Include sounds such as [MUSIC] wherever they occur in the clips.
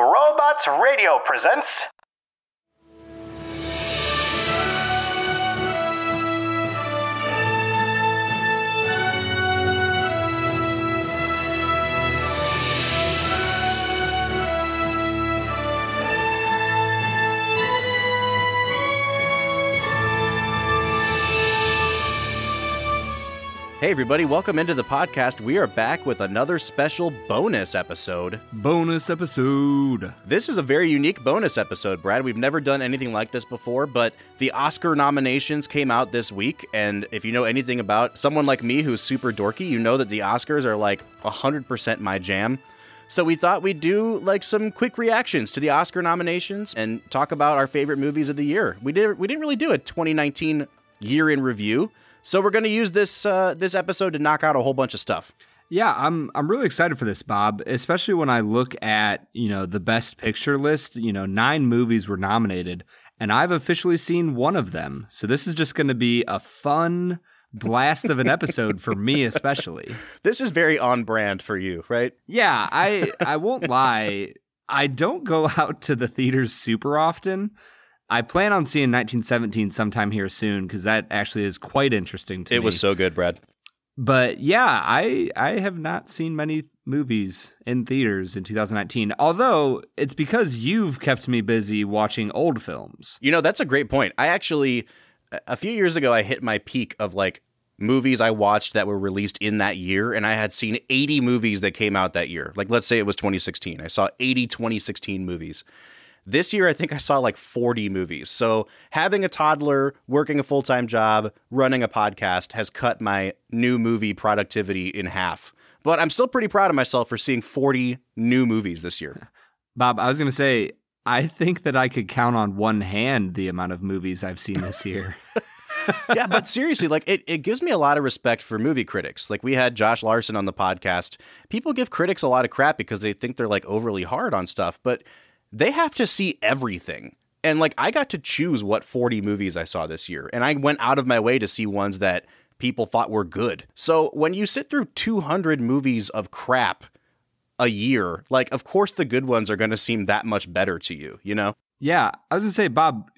Robots Radio presents. Hey, everybody, welcome into the podcast. We are back with another special bonus episode. Bonus episode. This is a very unique bonus episode, Brad. We've never done anything like this before, but the Oscar nominations came out this week. And if you know anything about someone like me who's super dorky, you know that the Oscars are like 100% my jam. So we thought we'd do like some quick reactions to the Oscar nominations and talk about our favorite movies of the year. We did we didn't really do a 2019 year in review. So we're going to use this uh, this episode to knock out a whole bunch of stuff. Yeah, I'm I'm really excited for this, Bob. Especially when I look at you know the best picture list. You know, nine movies were nominated, and I've officially seen one of them. So this is just going to be a fun blast of an episode for me, especially. [LAUGHS] This is very on brand for you, right? Yeah, I I won't lie. I don't go out to the theaters super often. I plan on seeing 1917 sometime here soon because that actually is quite interesting to it me. It was so good, Brad. But yeah, I I have not seen many movies in theaters in 2019. Although it's because you've kept me busy watching old films. You know, that's a great point. I actually a few years ago I hit my peak of like movies I watched that were released in that year and I had seen 80 movies that came out that year. Like let's say it was 2016. I saw 80 2016 movies. This year, I think I saw like 40 movies. So having a toddler, working a full time job, running a podcast has cut my new movie productivity in half. But I'm still pretty proud of myself for seeing 40 new movies this year. [LAUGHS] Bob, I was going to say, I think that I could count on one hand the amount of movies I've seen this year. [LAUGHS] yeah, but seriously, like it, it gives me a lot of respect for movie critics. Like we had Josh Larson on the podcast. People give critics a lot of crap because they think they're like overly hard on stuff, but they have to see everything. And like I got to choose what 40 movies I saw this year, and I went out of my way to see ones that people thought were good. So when you sit through 200 movies of crap a year, like of course the good ones are going to seem that much better to you, you know? Yeah, I was going to say Bob,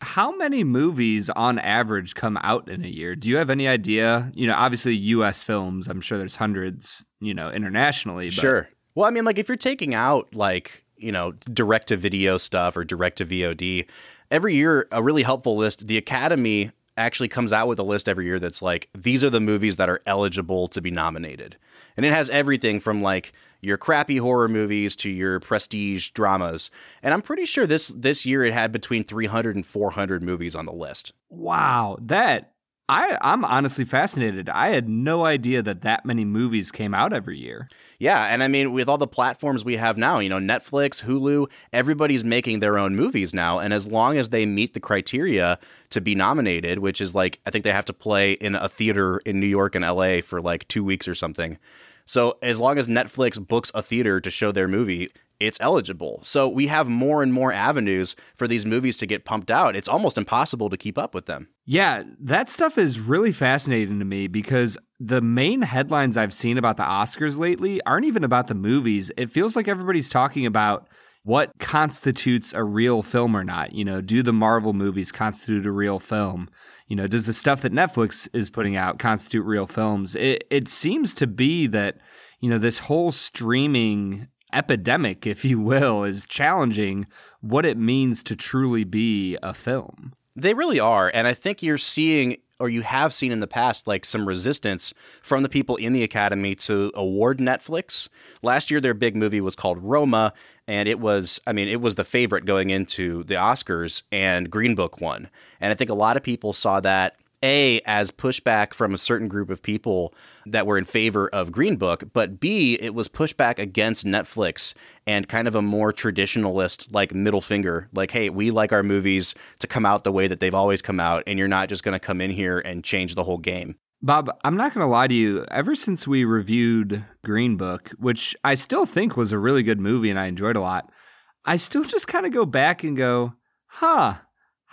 how many movies on average come out in a year? Do you have any idea? You know, obviously US films, I'm sure there's hundreds, you know, internationally, but- Sure. Well, I mean like if you're taking out like you know, direct to video stuff or direct to VOD. Every year, a really helpful list, the Academy actually comes out with a list every year that's like, these are the movies that are eligible to be nominated. And it has everything from like your crappy horror movies to your prestige dramas. And I'm pretty sure this this year it had between 300 and 400 movies on the list. Wow, that I, I'm honestly fascinated. I had no idea that that many movies came out every year. Yeah, and I mean, with all the platforms we have now, you know, Netflix, Hulu, everybody's making their own movies now. And as long as they meet the criteria to be nominated, which is like, I think they have to play in a theater in New York and LA for like two weeks or something. So as long as Netflix books a theater to show their movie, it's eligible. So we have more and more avenues for these movies to get pumped out. It's almost impossible to keep up with them. Yeah, that stuff is really fascinating to me because the main headlines I've seen about the Oscars lately aren't even about the movies. It feels like everybody's talking about what constitutes a real film or not. You know, do the Marvel movies constitute a real film? You know, does the stuff that Netflix is putting out constitute real films? It it seems to be that, you know, this whole streaming epidemic, if you will, is challenging what it means to truly be a film. They really are. And I think you're seeing, or you have seen in the past, like some resistance from the people in the Academy to award Netflix. Last year, their big movie was called Roma. And it was, I mean, it was the favorite going into the Oscars, and Green Book won. And I think a lot of people saw that A, as pushback from a certain group of people that were in favor of Green Book, but B, it was pushback against Netflix and kind of a more traditionalist, like middle finger, like, hey, we like our movies to come out the way that they've always come out, and you're not just going to come in here and change the whole game. Bob, I'm not going to lie to you. Ever since we reviewed Green Book, which I still think was a really good movie and I enjoyed a lot, I still just kind of go back and go, huh,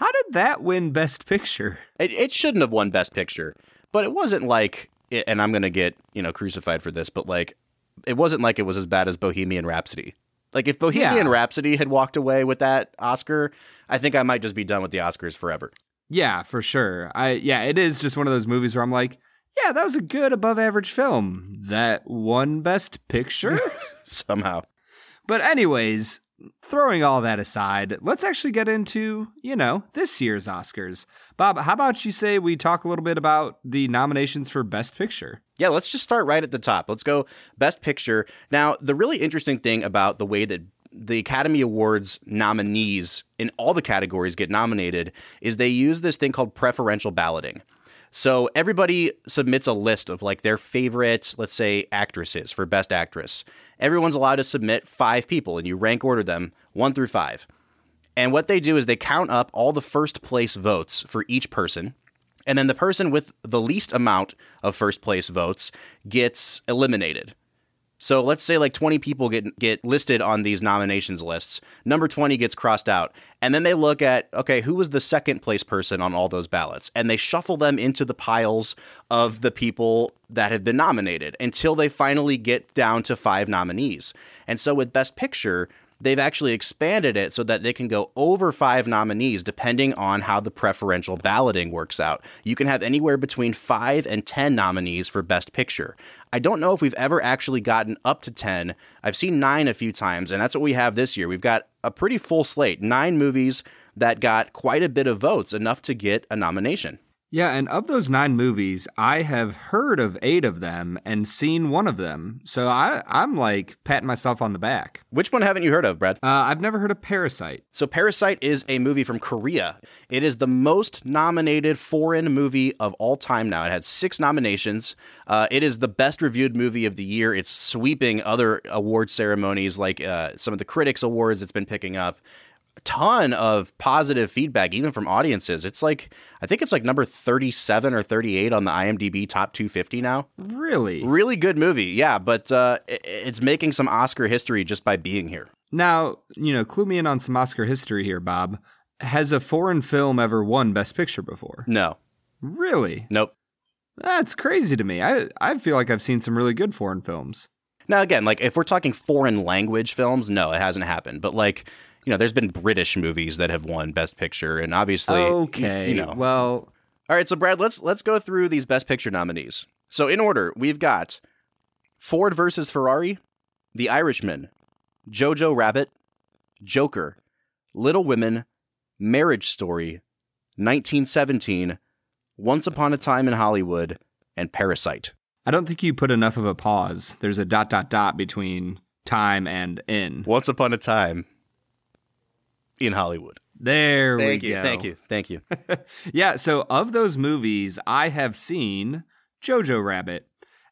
how did that win Best Picture? It, it shouldn't have won Best Picture, but it wasn't like, and I'm going to get, you know, crucified for this, but like, it wasn't like it was as bad as Bohemian Rhapsody. Like, if Bohemian Yeah. Rhapsody had walked away with that Oscar, I think I might just be done with the Oscars forever. Yeah, for sure. I yeah, it is just one of those movies where I'm like, yeah, that was a good above average film. That won Best Picture? [LAUGHS] Somehow. But, anyways, throwing all that aside, let's actually get into, you know, this year's Oscars. Bob, how about you say we talk a little bit about the nominations for Best Picture? Yeah, let's just start right at the top. Let's go Best Picture. Now, the really interesting thing about the way that the Academy Awards nominees in all the categories get nominated is they use this thing called preferential balloting. So everybody submits a list of like their favorite, let's say, actresses for Best Actress. Everyone's allowed to submit five people, and you rank order them one through five. And what they do is they count up all the first place votes for each person. And then the person with the least amount of first place votes gets eliminated. So let's say like 20 people get get listed on these nominations lists. Number 20 gets crossed out. And then they look at okay, who was the second place person on all those ballots? And they shuffle them into the piles of the people that have been nominated until they finally get down to 5 nominees. And so with best picture, they've actually expanded it so that they can go over five nominees depending on how the preferential balloting works out. You can have anywhere between five and 10 nominees for Best Picture. I don't know if we've ever actually gotten up to 10. I've seen nine a few times, and that's what we have this year. We've got a pretty full slate, nine movies that got quite a bit of votes, enough to get a nomination. Yeah, and of those nine movies, I have heard of eight of them and seen one of them. So I, I'm like patting myself on the back. Which one haven't you heard of, Brad? Uh, I've never heard of Parasite. So, Parasite is a movie from Korea. It is the most nominated foreign movie of all time now. It had six nominations. Uh, it is the best reviewed movie of the year. It's sweeping other award ceremonies like uh, some of the Critics Awards it's been picking up. A ton of positive feedback, even from audiences. It's like, I think it's like number 37 or 38 on the IMDb top 250 now. Really? Really good movie, yeah, but uh, it's making some Oscar history just by being here. Now, you know, clue me in on some Oscar history here, Bob. Has a foreign film ever won Best Picture before? No, Really? nope. That's crazy to me. I, I feel like I've seen some really good foreign films. Now, again, like if we're talking foreign language films, no, it hasn't happened. But like, you know, there's been British movies that have won Best Picture, and obviously, Okay. you know. Well, All right, so Brad, let's let's go through these Best Picture nominees. So in order, we've got Ford versus Ferrari, The Irishman, Jojo Rabbit, Joker, Little Women, Marriage Story, 1917, Once Upon a Time in Hollywood, and Parasite. I don't think you put enough of a pause. There's a dot dot dot between time and in. Once Upon a Time in Hollywood. There Thank we you, go. thank you, thank you. [LAUGHS] Yeah, so of those movies, I have seen Jojo Rabbit.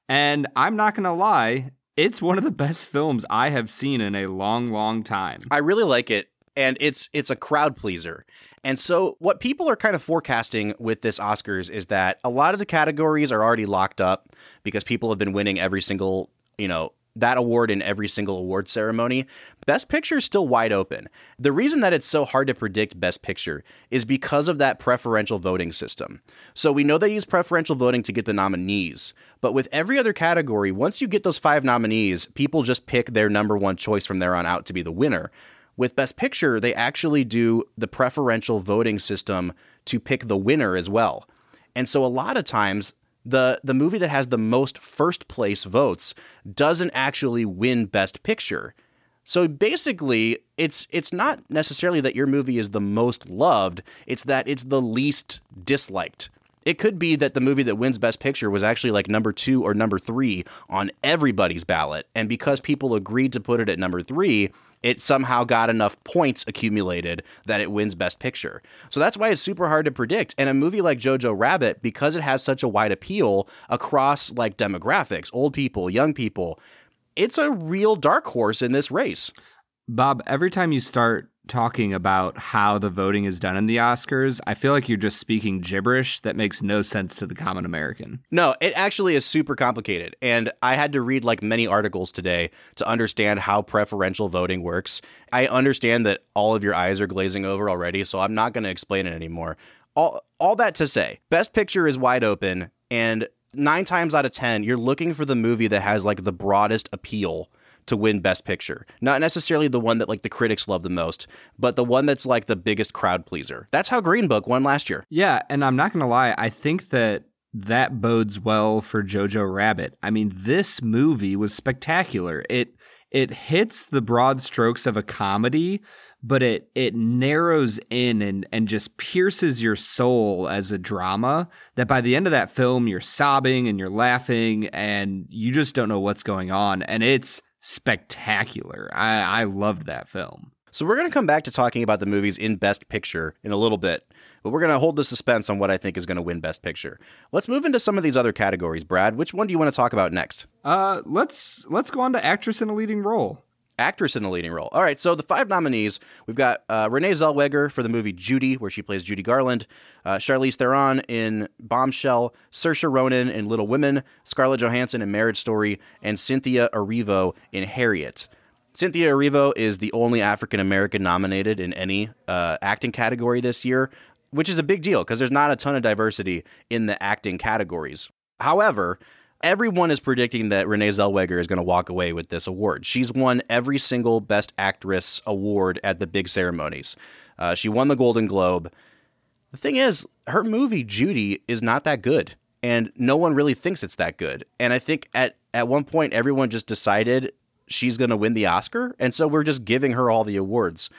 And I'm not going to lie, it's one of the best films I have seen in a long, long time. I really like it, and it's it's a crowd pleaser. And so, what people are kind of forecasting with this Oscars is that a lot of the categories are already locked up because people have been winning every single, you know, that award in every single award ceremony. Best Picture is still wide open. The reason that it's so hard to predict Best Picture is because of that preferential voting system. So we know they use preferential voting to get the nominees, but with every other category, once you get those five nominees, people just pick their number one choice from there on out to be the winner. With Best Picture, they actually do the preferential voting system to pick the winner as well. And so a lot of times the the movie that has the most first place votes doesn't actually win best picture. So basically, it's it's not necessarily that your movie is the most loved, it's that it's the least disliked. It could be that the movie that wins best picture was actually like number 2 or number 3 on everybody's ballot, and because people agreed to put it at number 3, it somehow got enough points accumulated that it wins Best Picture. So that's why it's super hard to predict. And a movie like Jojo Rabbit, because it has such a wide appeal across like demographics, old people, young people, it's a real dark horse in this race. Bob, every time you start talking about how the voting is done in the Oscars, I feel like you're just speaking gibberish that makes no sense to the common American. No, it actually is super complicated. And I had to read like many articles today to understand how preferential voting works. I understand that all of your eyes are glazing over already, so I'm not going to explain it anymore. All all that to say, best picture is wide open and 9 times out of 10 you're looking for the movie that has like the broadest appeal to win Best Picture. Not necessarily the one that like the critics love the most, but the one that's like the biggest crowd pleaser. That's how Green Book won last year. Yeah, and I'm not to lie, I think that that bodes well for Jojo Rabbit. I mean, this movie was spectacular. It it hits the broad strokes of a comedy, but it it narrows in and and just pierces your soul as a drama that by the end of that film you're sobbing and you're laughing and you just don't know what's going on and it's spectacular. I, I loved that film. So we're going to come back to talking about the movies in Best Picture in a little bit, but we're going to hold the suspense on what I think is going to win Best Picture. Let's move into some of these other categories. Brad, which one do you want to talk about next? Uh, let's let's go on to actress in a leading role. Actress in a leading role. All right, so the five nominees we've got uh, Renee Zellweger for the movie Judy, where she plays Judy Garland, uh, Charlize Theron in Bombshell, Saoirse Ronan in Little Women, Scarlett Johansson in Marriage Story, and Cynthia Erivo in Harriet. Cynthia Erivo is the only African American nominated in any uh, acting category this year, which is a big deal because there's not a ton of diversity in the acting categories. However, everyone is predicting that Renee Zellweger is going to walk away with this award. She's won every single Best Actress award at the big ceremonies. Uh, she won the Golden Globe. The thing is, her movie Judy is not that good, and no one really thinks it's that good. And I think at at one point everyone just decided she's going to win the Oscar. And so we're just giving her all the awards.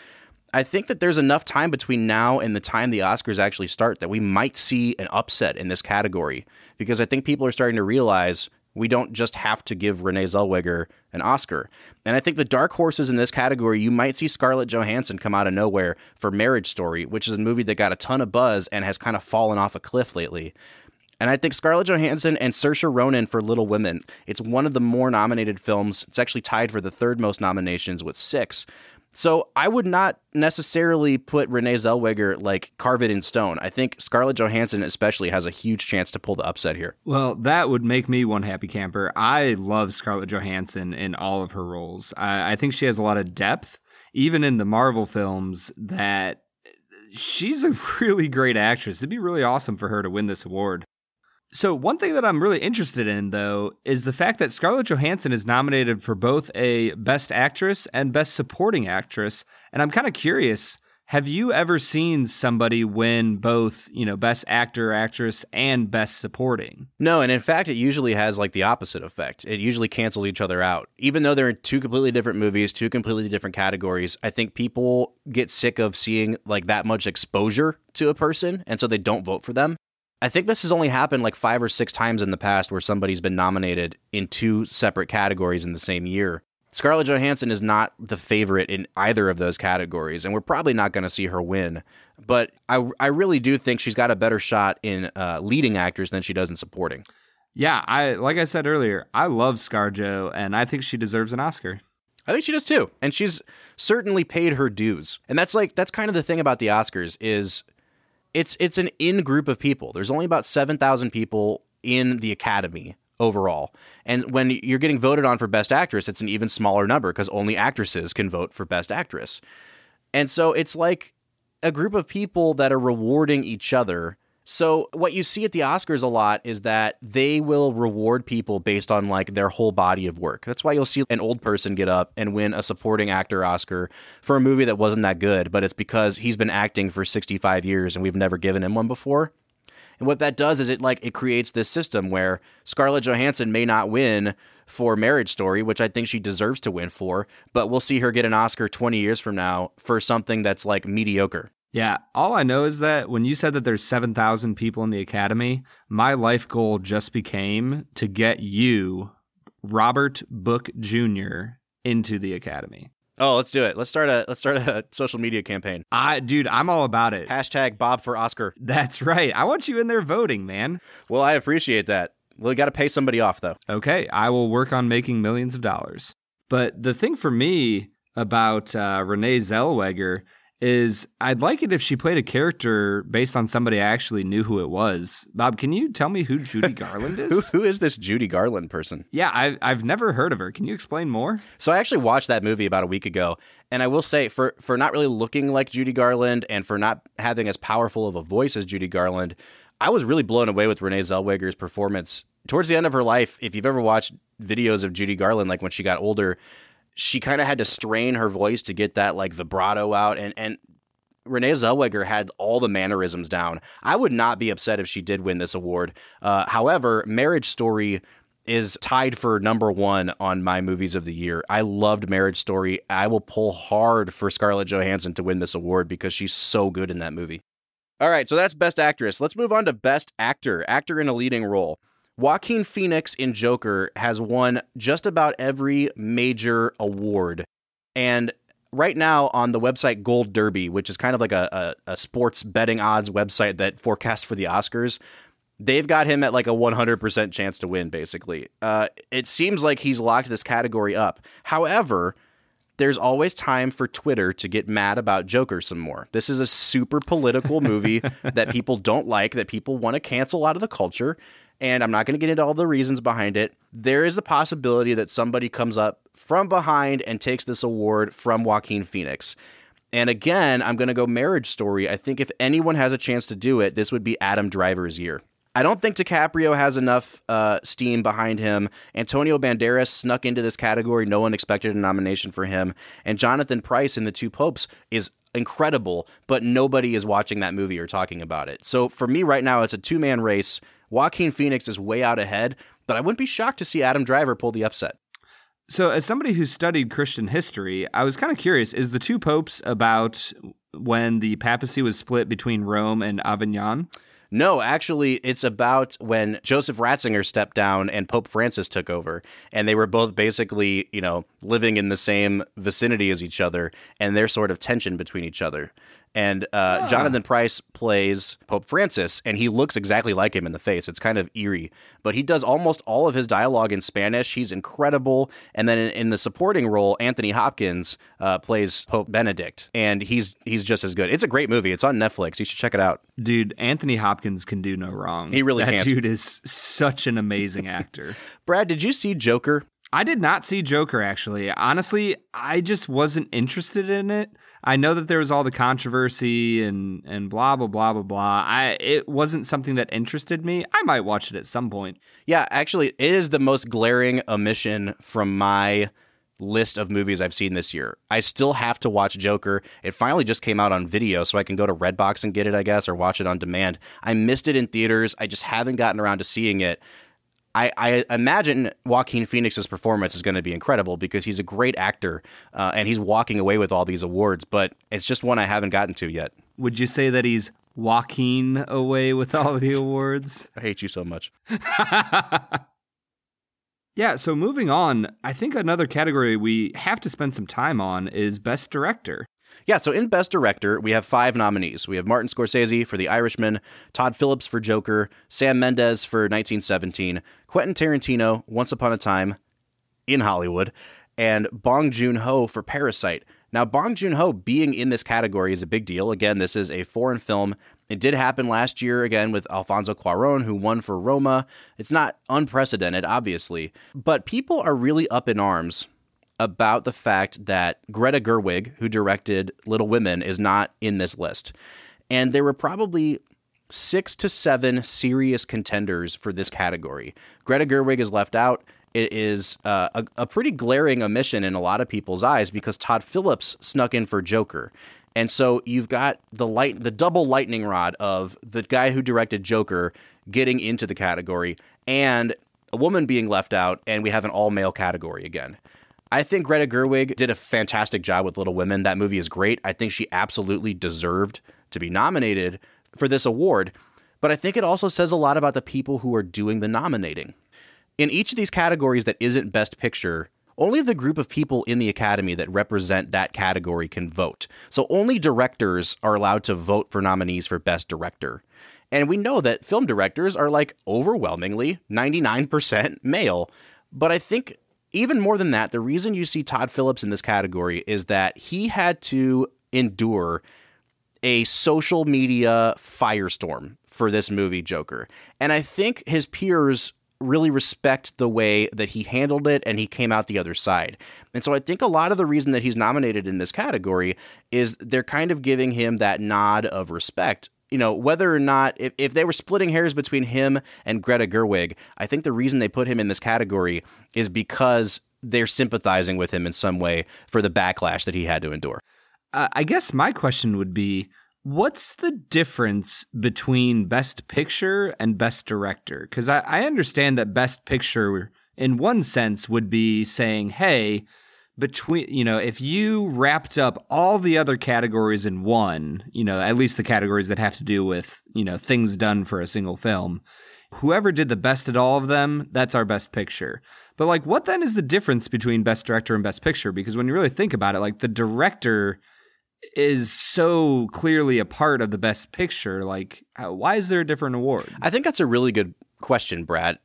I think that there's enough time between now and the time the Oscars actually start that we might see an upset in this category because I think people are starting to realize we don't just have to give Renee Zellweger an Oscar. And I think the dark horses in this category, you might see Scarlett Johansson come out of nowhere for Marriage Story, which is a movie that got a ton of buzz and has kind of fallen off a cliff lately. And I think Scarlett Johansson and Saoirse Ronan for Little Women. It's one of the more nominated films. It's actually tied for the third most nominations with six. So I would not necessarily put Renee Zellweger like carve it in stone. I think Scarlett Johansson especially has a huge chance to pull the upset here. Well, that would make me one happy camper. I love Scarlett Johansson in all of her roles. I, I think she has a lot of depth, even in the Marvel films. That she's a [LAUGHS] really great actress. It'd be really awesome for her to win this award. So, one thing that I'm really interested in, though, is the fact that Scarlett Johansson is nominated for both a Best Actress and Best Supporting Actress. And I'm kind of curious have you ever seen somebody win both, you know, Best Actor, Actress, and Best Supporting? No, and in fact, it usually has like the opposite effect. It usually cancels each other out. Even though they're two completely different movies, two completely different categories, I think people get sick of seeing like that much exposure to a person, and so they don't vote for them. I think this has only happened like five or six times in the past where somebody's been nominated in two separate categories in the same year. Scarlett Johansson is not the favorite in either of those categories, and we're probably not going to see her win. But I, I really do think she's got a better shot in uh, leading actors than she does in supporting. Yeah, I like I said earlier, I love ScarJo, and I think she deserves an Oscar. I think she does too, and she's certainly paid her dues. And that's like that's kind of the thing about the Oscars is it's it's an in group of people. There's only about 7,000 people in the academy overall. And when you're getting voted on for best actress, it's an even smaller number because only actresses can vote for best actress. And so it's like a group of people that are rewarding each other so what you see at the Oscars a lot is that they will reward people based on like their whole body of work. That's why you'll see an old person get up and win a supporting actor Oscar for a movie that wasn't that good, but it's because he's been acting for 65 years and we've never given him one before. And what that does is it like it creates this system where Scarlett Johansson may not win for Marriage Story, which I think she deserves to win for, but we'll see her get an Oscar 20 years from now for something that's like mediocre. Yeah, all I know is that when you said that there's 7,000 people in the academy, my life goal just became to get you, Robert Book Jr., into the academy. Oh, let's do it. Let's start a let's start a [LAUGHS] social media campaign. I, dude, I'm all about it. Hashtag Bob for Oscar. That's right. I want you in there voting, man. Well, I appreciate that. We got to pay somebody off though. Okay, I will work on making millions of dollars. But the thing for me about uh, Renee Zellweger is I'd like it if she played a character based on somebody I actually knew who it was. Bob, can you tell me who Judy [LAUGHS] Garland is? who, who is this Judy Garland person? Yeah, I, I've never heard of her. Can you explain more? So I actually watched that movie about a week ago, and I will say for for not really looking like Judy Garland and for not having as powerful of a voice as Judy Garland, I was really blown away with Renee Zellweger's performance towards the end of her life. If you've ever watched videos of Judy Garland, like when she got older, she kind of had to strain her voice to get that like vibrato out and and Renee Zellweger had all the mannerisms down. I would not be upset if she did win this award. Uh, however, Marriage Story is tied for number one on my movies of the year. I loved Marriage Story. I will pull hard for Scarlett Johansson to win this award because she's so good in that movie. All right, so that's Best Actress. Let's move on to Best Actor, actor in a leading role. Joaquin Phoenix in Joker has won just about every major award. And right now on the website Gold Derby, which is kind of like a, a, a, sports betting odds website that forecasts for the Oscars, they've got him at like a 100% chance to win, basically. Uh, it seems like he's locked this category up. However, there's always time for Twitter to get mad about Joker some more. This is a super political movie [LAUGHS] that people don't like, that people want to cancel out of the culture and I'm not going to get into all the reasons behind it. There is the possibility that somebody comes up from behind and takes this award from Joaquin Phoenix. And again, I'm going to go marriage story. I think if anyone has a chance to do it, this would be Adam Driver's year. I don't think DiCaprio has enough uh, steam behind him. Antonio Banderas snuck into this category. No one expected a nomination for him. And Jonathan Pryce in The Two Popes is incredible, but nobody is watching that movie or talking about it. So for me right now, it's a two man race. Joaquin Phoenix is way out ahead, but I wouldn't be shocked to see Adam Driver pull the upset. So, as somebody who studied Christian history, I was kind of curious is the two popes about when the papacy was split between Rome and Avignon? No, actually, it's about when Joseph Ratzinger stepped down and Pope Francis took over. And they were both basically, you know, living in the same vicinity as each other and their sort of tension between each other. And uh, ah. Jonathan Pryce plays Pope Francis, and he looks exactly like him in the face. It's kind of eerie, but he does almost all of his dialogue in Spanish. He's incredible. And then in, in the supporting role, Anthony Hopkins uh, plays Pope Benedict, and he's he's just as good. It's a great movie. It's on Netflix. You should check it out. Dude, Anthony Hopkins can do no wrong. He really that can't. dude is such an amazing actor. [LAUGHS] Brad, did you see Joker? I did not see Joker actually. Honestly, I just wasn't interested in it. I know that there was all the controversy and and blah blah blah blah blah. I it wasn't something that interested me. I might watch it at some point. Yeah, actually, it is the most glaring omission from my list of movies I've seen this year. I still have to watch Joker. It finally just came out on video, so I can go to Redbox and get it, I guess, or watch it on demand. I missed it in theaters. I just haven't gotten around to seeing it. I, I, imagine Joaquin Phoenix's performance is going to be incredible because he's a great actor uh, and he's walking away with all these awards, but it's just one I haven't gotten to yet. Would you say that he's walking away with all the awards? [LAUGHS] I hate you so much. [LAUGHS] yeah, so moving on, I think another category we have to spend some time on is Best Director. Yeah, so in Best Director, we have five nominees. We have Martin Scorsese for The Irishman, Todd Phillips for Joker, Sam Mendes for 1917, Quentin Tarantino, Once Upon a Time in Hollywood, and Bong Joon Ho for Parasite. Now, Bong Joon Ho being in this category is a big deal. Again, this is a foreign film. It did happen last year again with Alfonso Cuaron, who won for Roma. It's not unprecedented, obviously, but people are really up in arms about the fact that Greta Gerwig, who directed Little Women, is not in this list. And there were probably six to seven serious contenders for this category. Greta Gerwig is left out. It is uh, a, a pretty glaring omission in a lot of people's eyes because Todd Phillips snuck in for Joker. And so you've got the light, the double lightning rod of the guy who directed Joker getting into the category, and a woman being left out, and we have an all male category again. I think Greta Gerwig did a fantastic job with Little Women. That movie is great. I think she absolutely deserved to be nominated for this award. But I think it also says a lot about the people who are doing the nominating. In each of these categories that isn't Best Picture, only the group of people in the Academy that represent that category can vote. So only directors are allowed to vote for nominees for Best Director. And we know that film directors are like overwhelmingly 99% male. But I think even more than that, the reason you see Todd Phillips in this category is that he had to endure a social media firestorm for this movie, Joker. And I think his peers really respect the way that he handled it and he came out the other side. And so I think a lot of the reason that he's nominated in this category is they're kind of giving him that nod of respect. You know, whether or not, if, if they were splitting hairs between him and Greta Gerwig, I think the reason they put him in this category is because they're sympathizing with him in some way for the backlash that he had to endure. Uh, I guess my question would be What's the difference between Best Picture and Best Director? Because I, I, understand that Best Picture, in one sense, would be saying, hey, between, you know, if you wrapped up all the other categories in one, you know, at least the categories that have to do with, you know, things done for a single film, whoever did the best at all of them, that's our Best Picture. But, like, what then is the difference between Best Director and Best Picture? Because when you really think about it, like, the director is so clearly a part of the best picture like why is there a different award i think that's a really good question brad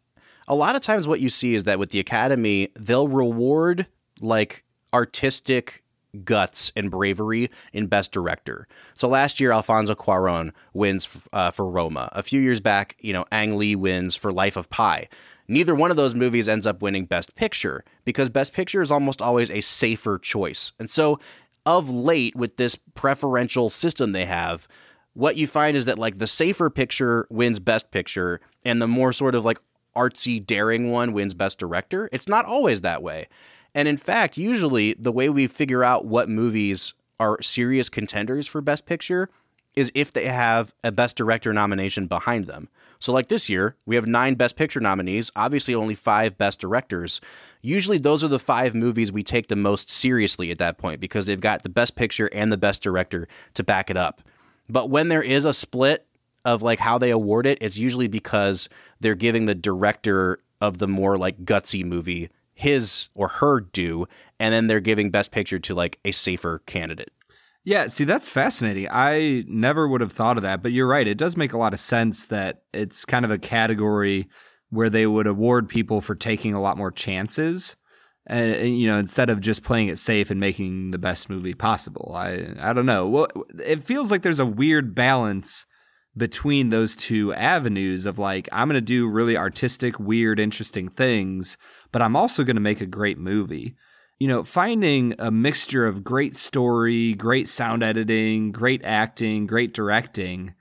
a lot of times what you see is that with the academy they'll reward like artistic guts and bravery in best director so last year alfonso cuaron wins uh, for roma a few years back you know ang lee wins for life of pi neither one of those movies ends up winning best picture because best picture is almost always a safer choice and so of late with this preferential system they have, what you find is that like the safer picture wins best picture and the more sort of like artsy daring one wins best director. It's not always that way. And in fact, usually the way we figure out what movies are serious contenders for best picture is if they have a best director nomination behind them. So, like this year, we have nine Best Picture nominees, obviously only five Best Directors. Usually, those are the five movies we take the most seriously at that point because they've got the Best Picture and the Best Director to back it up. But when there is a split of like how they award it, it's usually because they're giving the director of the more like gutsy movie his or her due, and then they're giving Best Picture to like a safer candidate. Yeah, see, that's fascinating. I never would have thought of that, but you're right. It does make a lot of sense that it's kind of a category where they would award people for taking a lot more chances. Eh, and, you know, instead of just playing it safe and making the best movie possible. I I don't know. Well, it feels like there's a weird balance between those two avenues of like I'm going to do really artistic, weird, interesting things, but I'm also going to make a great movie you know, finding a mixture of great story, great sound editing, great acting, great directing,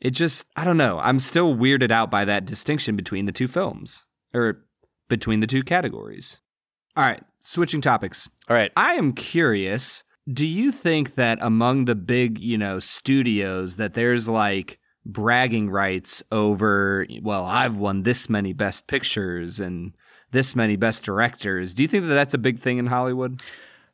it just, I don't know. I'm still weirded out by that distinction between the two films or between the two categories. All right, switching topics. All right. I am curious, do you think that among the big, you know, studios that there's like bragging rights over, well, I've won this many best pictures and this many best directors. Do you think that that's a big thing in Hollywood?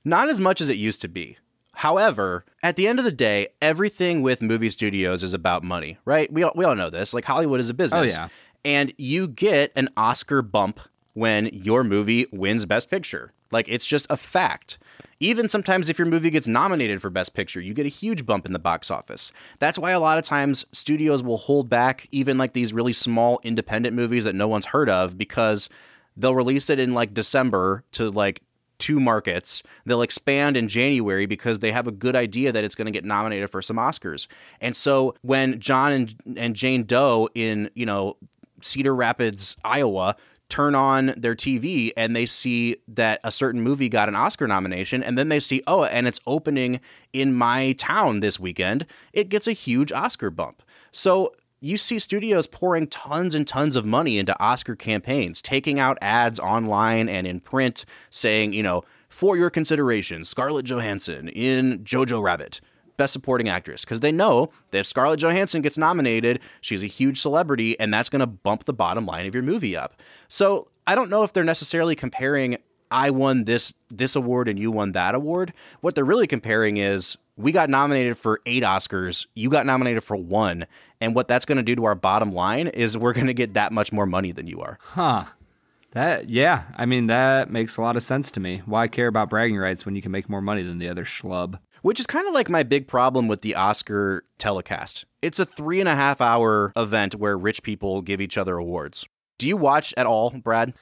Not as much as it used to be. However, at the end of the day, everything with movie studios is about money, right? We all, we all know this. Like Hollywood is a business. Oh, yeah. And you get an Oscar bump when your movie wins Best Picture. Like it's just a fact. Even sometimes if your movie gets nominated for Best Picture, you get a huge bump in the box office. That's why a lot of times studios will hold back even like these really small independent movies that no one's heard of because They'll release it in like December to like two markets. They'll expand in January because they have a good idea that it's going to get nominated for some Oscars. And so when John and, and Jane Doe in, you know, Cedar Rapids, Iowa, turn on their TV and they see that a certain movie got an Oscar nomination, and then they see, oh, and it's opening in my town this weekend, it gets a huge Oscar bump. So you see studios pouring tons and tons of money into Oscar campaigns, taking out ads online and in print saying, you know, for your consideration, Scarlett Johansson in Jojo Rabbit, Best Supporting Actress, because they know that if Scarlett Johansson gets nominated, she's a huge celebrity, and that's going to bump the bottom line of your movie up. So I don't know if they're necessarily comparing I won this this award and you won that award. What they're really comparing is we got nominated for eight Oscars, you got nominated for one, and what that's going to do to our bottom line is we're going to get that much more money than you are. Huh. That yeah, I mean that makes a lot of sense to me. Why care about bragging rights when you can make more money than the other schlub? Which is kind of like my big problem with the Oscar telecast. It's a three and a half hour event where rich people give each other awards. Do you watch at all, Brad?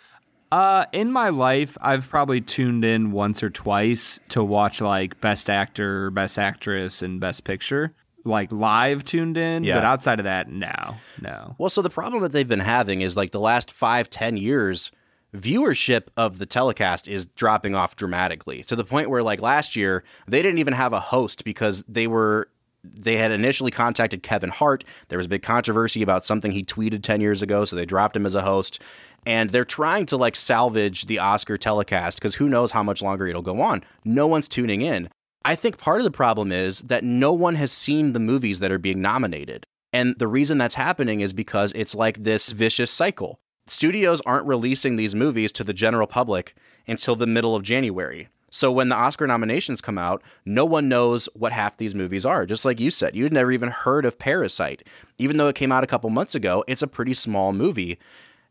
Uh, in my life, I've probably tuned in once or twice to watch like Best Actor, Best Actress, and Best Picture. Like live tuned in, Yeah. but outside of that, no, no. Well, so the problem that they've been having is like the last five, ten years, viewership of the telecast is dropping off dramatically to the point where like last year they didn't even have a host because they were they had initially contacted Kevin Hart. There was a big controversy about something he tweeted 10 years ago, so they dropped him as a host. And they're trying to like salvage the Oscar telecast because who knows how much longer it'll go on. No one's tuning in. I think part of the problem is that no one has seen the movies that are being nominated. And the reason that's happening is because it's like this vicious cycle. Studios aren't releasing these movies to the general public until the middle of January. So when the Oscar nominations come out, no one knows what half these movies are. Just like you said, you'd never even heard of Parasite. Even though it came out a couple months ago, it's a pretty small movie.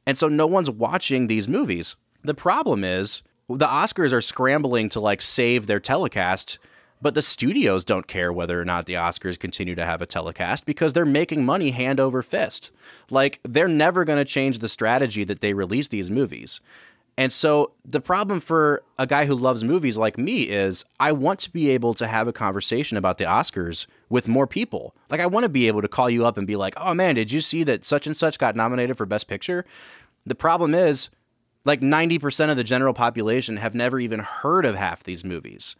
And so no one's watching these movies. The problem is the Oscars are scrambling to like save their telecast, but the studios don't care whether or not the Oscars continue to have a telecast because they're making money hand over fist. Like they're never going to change the strategy that they release these movies. And so the problem for a guy who loves movies like me is I want to be able to have a conversation about the Oscars with more people. Like I want to be able to call you up and be like, "Oh man, did you see that such and such got nominated for best picture?" The problem is like 90% of the general population have never even heard of half these movies.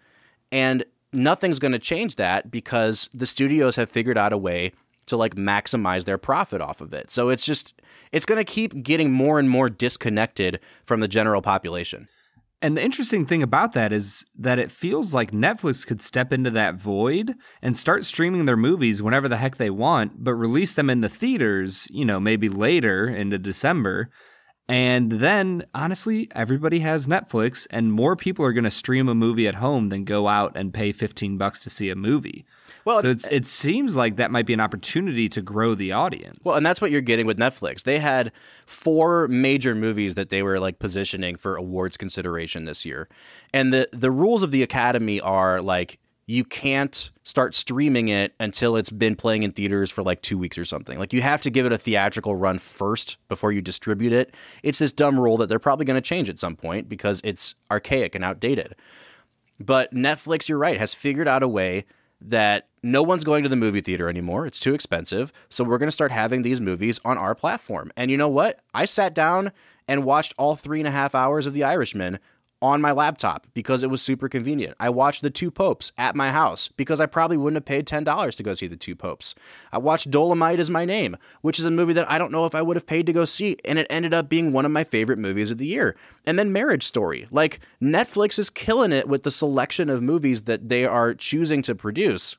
And nothing's going to change that because the studios have figured out a way to like maximize their profit off of it. So it's just it's going to keep getting more and more disconnected from the general population. And the interesting thing about that is that it feels like Netflix could step into that void and start streaming their movies whenever the heck they want, but release them in the theaters, you know, maybe later into December. And then, honestly, everybody has Netflix, and more people are going to stream a movie at home than go out and pay 15 bucks to see a movie. Well, so it's, it seems like that might be an opportunity to grow the audience. Well, and that's what you're getting with Netflix. They had four major movies that they were like positioning for awards consideration this year. And the the rules of the Academy are like you can't start streaming it until it's been playing in theaters for like 2 weeks or something. Like you have to give it a theatrical run first before you distribute it. It's this dumb rule that they're probably going to change at some point because it's archaic and outdated. But Netflix, you're right, has figured out a way that no one's going to the movie theater anymore. It's too expensive. So we're going to start having these movies on our platform. And you know what? I sat down and watched all three and a half hours of The Irishman on my laptop because it was super convenient. I watched The Two Popes at my house because I probably wouldn't have paid $10 to go see The Two Popes. I watched Dolomite is My Name, which is a movie that I don't know if I would have paid to go see, and it ended up being one of my favorite movies of the year. And then Marriage Story. Like, Netflix is killing it with the selection of movies that they are choosing to produce.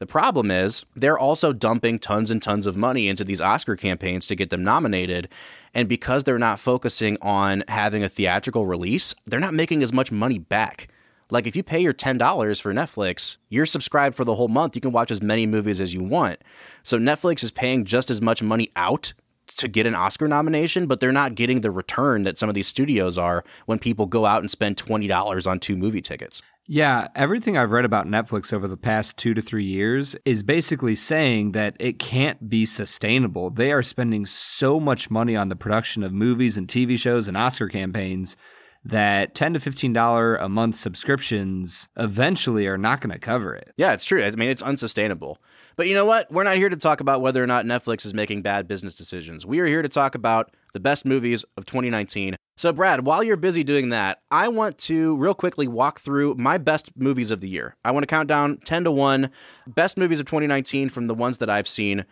The problem is they're also dumping tons and tons of money into these Oscar campaigns to get them nominated. And because they're not focusing on having a theatrical release, they're not making as much money back. Like if you pay your $10 for Netflix, you're subscribed for the whole month. You can watch as many movies as you want. So Netflix is paying just as much money out to get an Oscar nomination, but they're not getting the return that some of these studios are when people go out and spend $20 on two movie tickets. Yeah, everything I've read about Netflix over the past two to three years is basically saying that it can't be sustainable. They are spending so much money on the production of movies and TV shows and Oscar campaigns that ten to fifteen dollar a month subscriptions eventually are not going to cover it. Yeah, it's true. I mean, it's unsustainable. But you know what? We're not here to talk about whether or not Netflix is making bad business decisions. We are here to talk about the best movies of 2019. So, Brad, while you're busy doing that, I want to real quickly walk through my best movies of the year. I want to count down 10 to 1 best movies of 2019 from the ones that I've seen.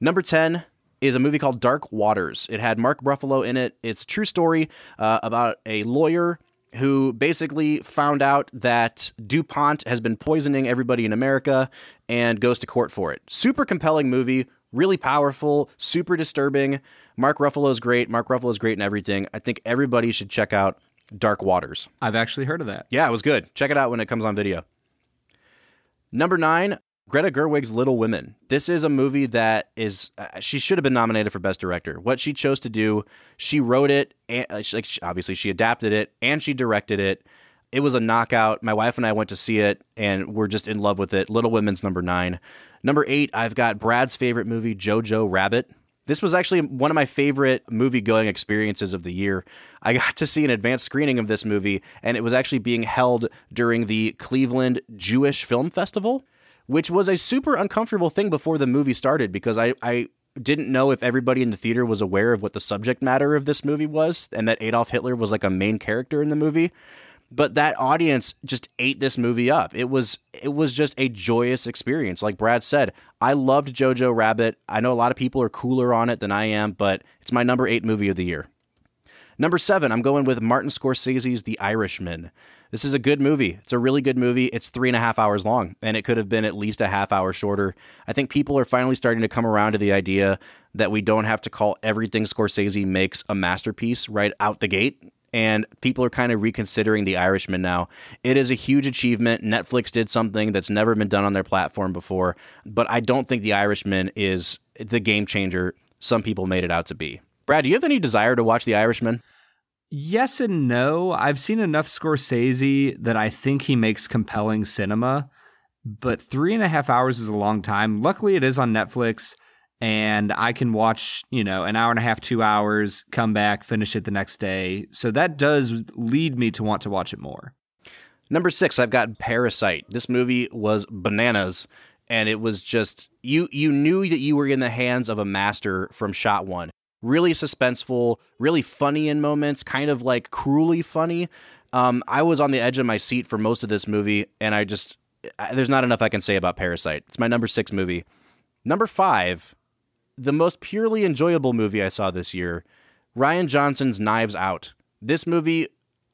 Number 10 is a movie called Dark Waters. It had Mark Ruffalo in it. It's true story uh, about a lawyer who basically found out that DuPont has been poisoning everybody in America and goes to court for it. Super compelling movie, really powerful, super disturbing. Mark Ruffalo's great. Mark Ruffalo's great in everything. I think everybody should check out Dark Waters. I've actually heard of that. Yeah, it was good. Check it out when it comes on video. Number nine, Greta Gerwig's Little Women. This is a movie that is uh, she should have been nominated for best director. What she chose to do, she wrote it, and uh, like she- obviously she adapted it and she directed it. It was a knockout. My wife and I went to see it, and we're just in love with it. Little Women's number nine. Number eight, I've got Brad's favorite movie, Jojo Rabbit. This was actually one of my favorite movie going experiences of the year. I [LAUGHS] got to see an advanced screening of this movie, and it was actually being held during the Cleveland Jewish Film Festival, which was a super uncomfortable thing before the movie started because I, I didn't know if everybody in the theater was aware of what the subject matter of this movie was and that Adolf Hitler was like a main character in the movie but that audience just ate this movie up. It was it was just a joyous experience. Like Brad said, I loved Jojo Rabbit. I know a lot of people are cooler on it than I am, but it's my number eight movie of the year. Number seven, I'm going with Martin Scorsese's The Irishman. This is a good movie. It's a really good movie. It's three and a half hours long, and it could have been at least a half hour shorter. I think people are finally starting to come around to the idea that we don't have to call everything Scorsese makes a masterpiece right out the gate and people are kind of reconsidering The Irishman now. It is a huge achievement. Netflix did something that's never been done on their platform before, but I don't think The Irishman is the game changer some people made it out to be. Brad, do you have any desire to watch The Irishman? Yes and no. I've seen enough Scorsese that I think he makes compelling cinema, but three and a half hours is a long time. Luckily, it is on Netflix, and I can watch, you know, an hour and a half, two hours, come back, finish it the next day. So that does lead me to want to watch it more. Number six, I've got Parasite. This movie was bananas, and it was just you. You knew that you were in the hands of a master from shot one. Really suspenseful, really funny in moments, kind of like cruelly funny. Um, I was on the edge of my seat for most of this movie, and I just I, there's not enough I can say about Parasite. It's my number six movie. Number five, the most purely enjoyable movie I saw this year, Rian Johnson's Knives Out. This movie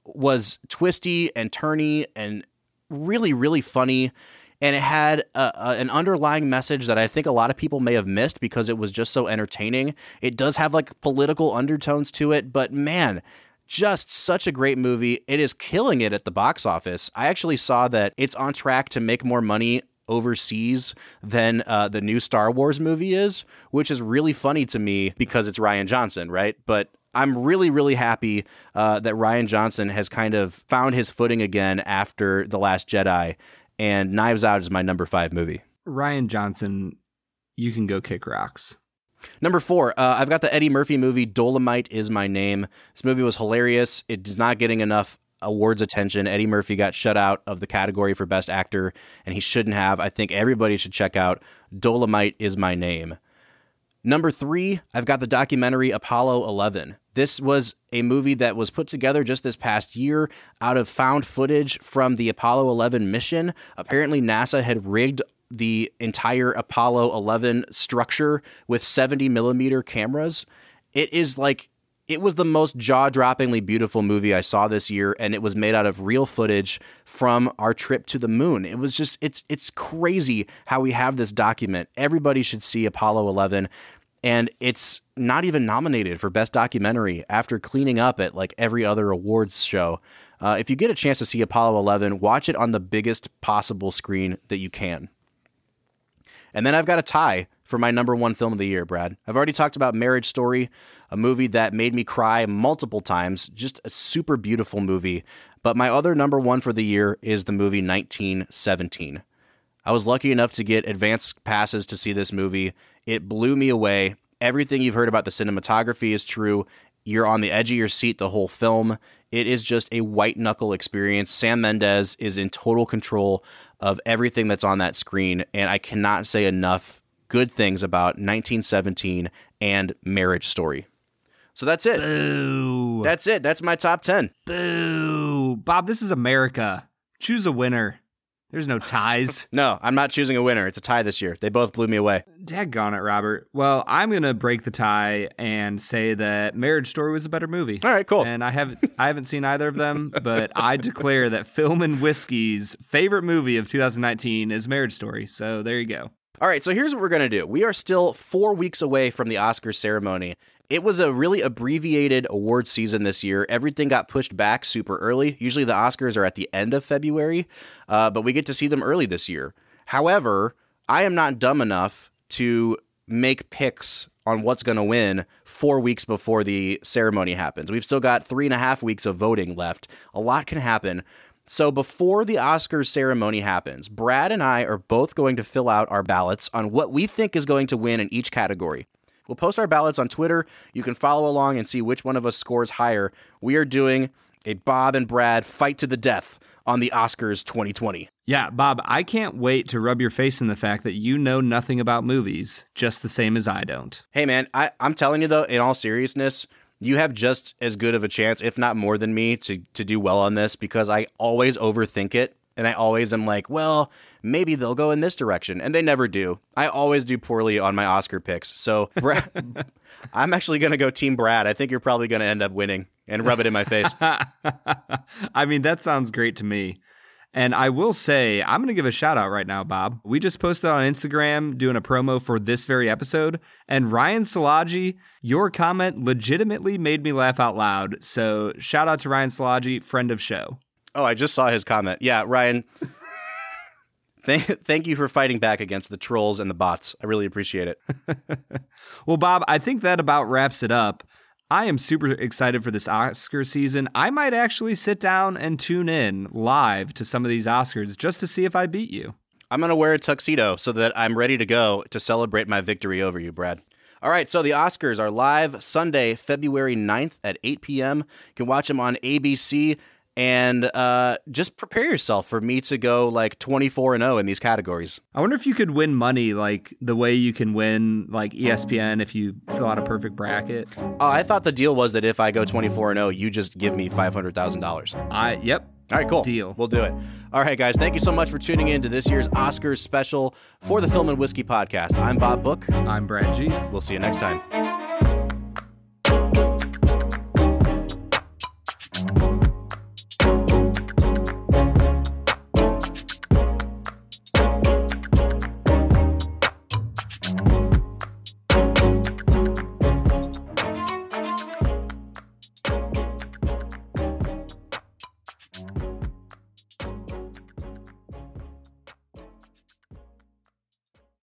was twisty and turny and really, really funny. And it had a, a, an underlying message that I think a lot of people may have missed because it was just so entertaining. It does have like political undertones to it, but man, just such a great movie. It is killing it at the box office. I actually saw that it's on track to make more money overseas than uh, the new Star Wars movie is, which is really funny to me because it's Rian Johnson, right? But I'm really, really happy uh, that Rian Johnson has kind of found his footing again after The Last Jedi, and Knives Out is my number five movie. Rian Johnson, you can go kick rocks. Number four, uh, I've got the Eddie Murphy movie Dolomite is My Name. This movie was hilarious. It is not getting enough awards attention. Eddie Murphy got shut out of the category for Best Actor, and he shouldn't have. I think everybody should check out Dolomite is My Name. Number three, I've got the documentary Apollo 11. This was a movie that was put together just this past year out of found footage from the Apollo 11 mission. Apparently, NASA had rigged the entire Apollo 11 structure with 70 millimeter cameras. It is like it was the most jaw-droppingly beautiful movie I saw this year and it was made out of real footage from our trip to the moon. It was just it's it's crazy how we have this document. Everybody should see Apollo 11 and it's not even nominated for best documentary after cleaning up at like every other awards show. Uh, if you get a chance to see Apollo 11, watch it on the biggest possible screen that you can. And then I've got a tie for my number one film of the year, Brad. I've already talked about Marriage Story, a movie that made me cry multiple times, just a super beautiful movie. But my other number one for the year is the movie 1917. I was lucky enough to get advance passes to see this movie. It blew me away. Everything you've heard about the cinematography is true. You're on the edge of your seat the whole film. It is just a white knuckle experience. Sam Mendes is in total control of everything that's on that screen, and I cannot say enough good things about 1917 and Marriage Story. So that's it. Boo. That's it. That's my top 10. Boo. Bob, this is America. Choose a winner. There's no ties. [LAUGHS] No, I'm not choosing a winner. It's a tie this year. They both blew me away. Daggone it, Robert. Well, I'm gonna break the tie and say that Marriage Story was a better movie. All right, cool. And I haven't [LAUGHS] I haven't seen either of them, but I declare that Film and Whiskey's favorite movie of 2019 is Marriage Story. So there you go. All right, so here's what we're going to do. We are still four weeks away from the Oscars ceremony. It was a really abbreviated award season this year. Everything got pushed back super early. Usually the Oscars are at the end of February, uh, but we get to see them early this year. However, I am not dumb enough to make picks on what's going to win four weeks before the ceremony happens. We've still got three and a half weeks of voting left. A lot can happen. So before the Oscars ceremony happens, Brad and I are both going to fill out our ballots on what we think is going to win in each category. We'll post our ballots on Twitter. You can follow along and see which one of us scores higher. We are doing a Bob and Brad fight to the death on the Oscars 2020. Yeah, Bob, I can't wait to rub your face in the fact that you know nothing about movies, just the same as I don't. Hey, man, I, I'm telling you, though, in all seriousness, you have just as good of a chance, if not more than me, to, to do well on this because I always overthink it. And I always am like, well, maybe they'll go in this direction. And they never do. I always do poorly on my Oscar picks. So [LAUGHS] Brad, [LAUGHS] I'm actually going to go Team Brad. I think you're probably going to end up winning and rub it in my face. [LAUGHS] I mean, that sounds great to me. And I will say, I'm going to give a shout out right now, Bob. We just posted on Instagram doing a promo for this very episode. And Ryan Salaji, your comment legitimately made me laugh out loud. So shout out to Ryan Salaji, friend of show. Oh, I just saw his comment. Yeah, Ryan. thank, thank you for fighting back against the trolls and the bots. I really appreciate it. [LAUGHS] well, Bob, I think that about wraps it up. I am super excited for this Oscar season. I might actually sit down and tune in live to some of these Oscars just to see if I beat you. I'm going to wear a tuxedo so that I'm ready to go to celebrate my victory over you, Brad. All right, so the Oscars are live Sunday, February 9th at 8 p.m. You can watch them on ABC and uh, just prepare yourself for me to go like 24 and 0 in these categories. I wonder if you could win money like the way you can win like ESPN if you fill out a perfect bracket. Uh, I thought the deal was that if I go 24 and 0, you just give me $500,000. I yep. All right, cool. Deal. We'll do it. All right, guys. Thank you so much for tuning in to this year's Oscars special for the Film and Whiskey podcast. I'm Bob Book. I'm Brad G. We'll see you next time.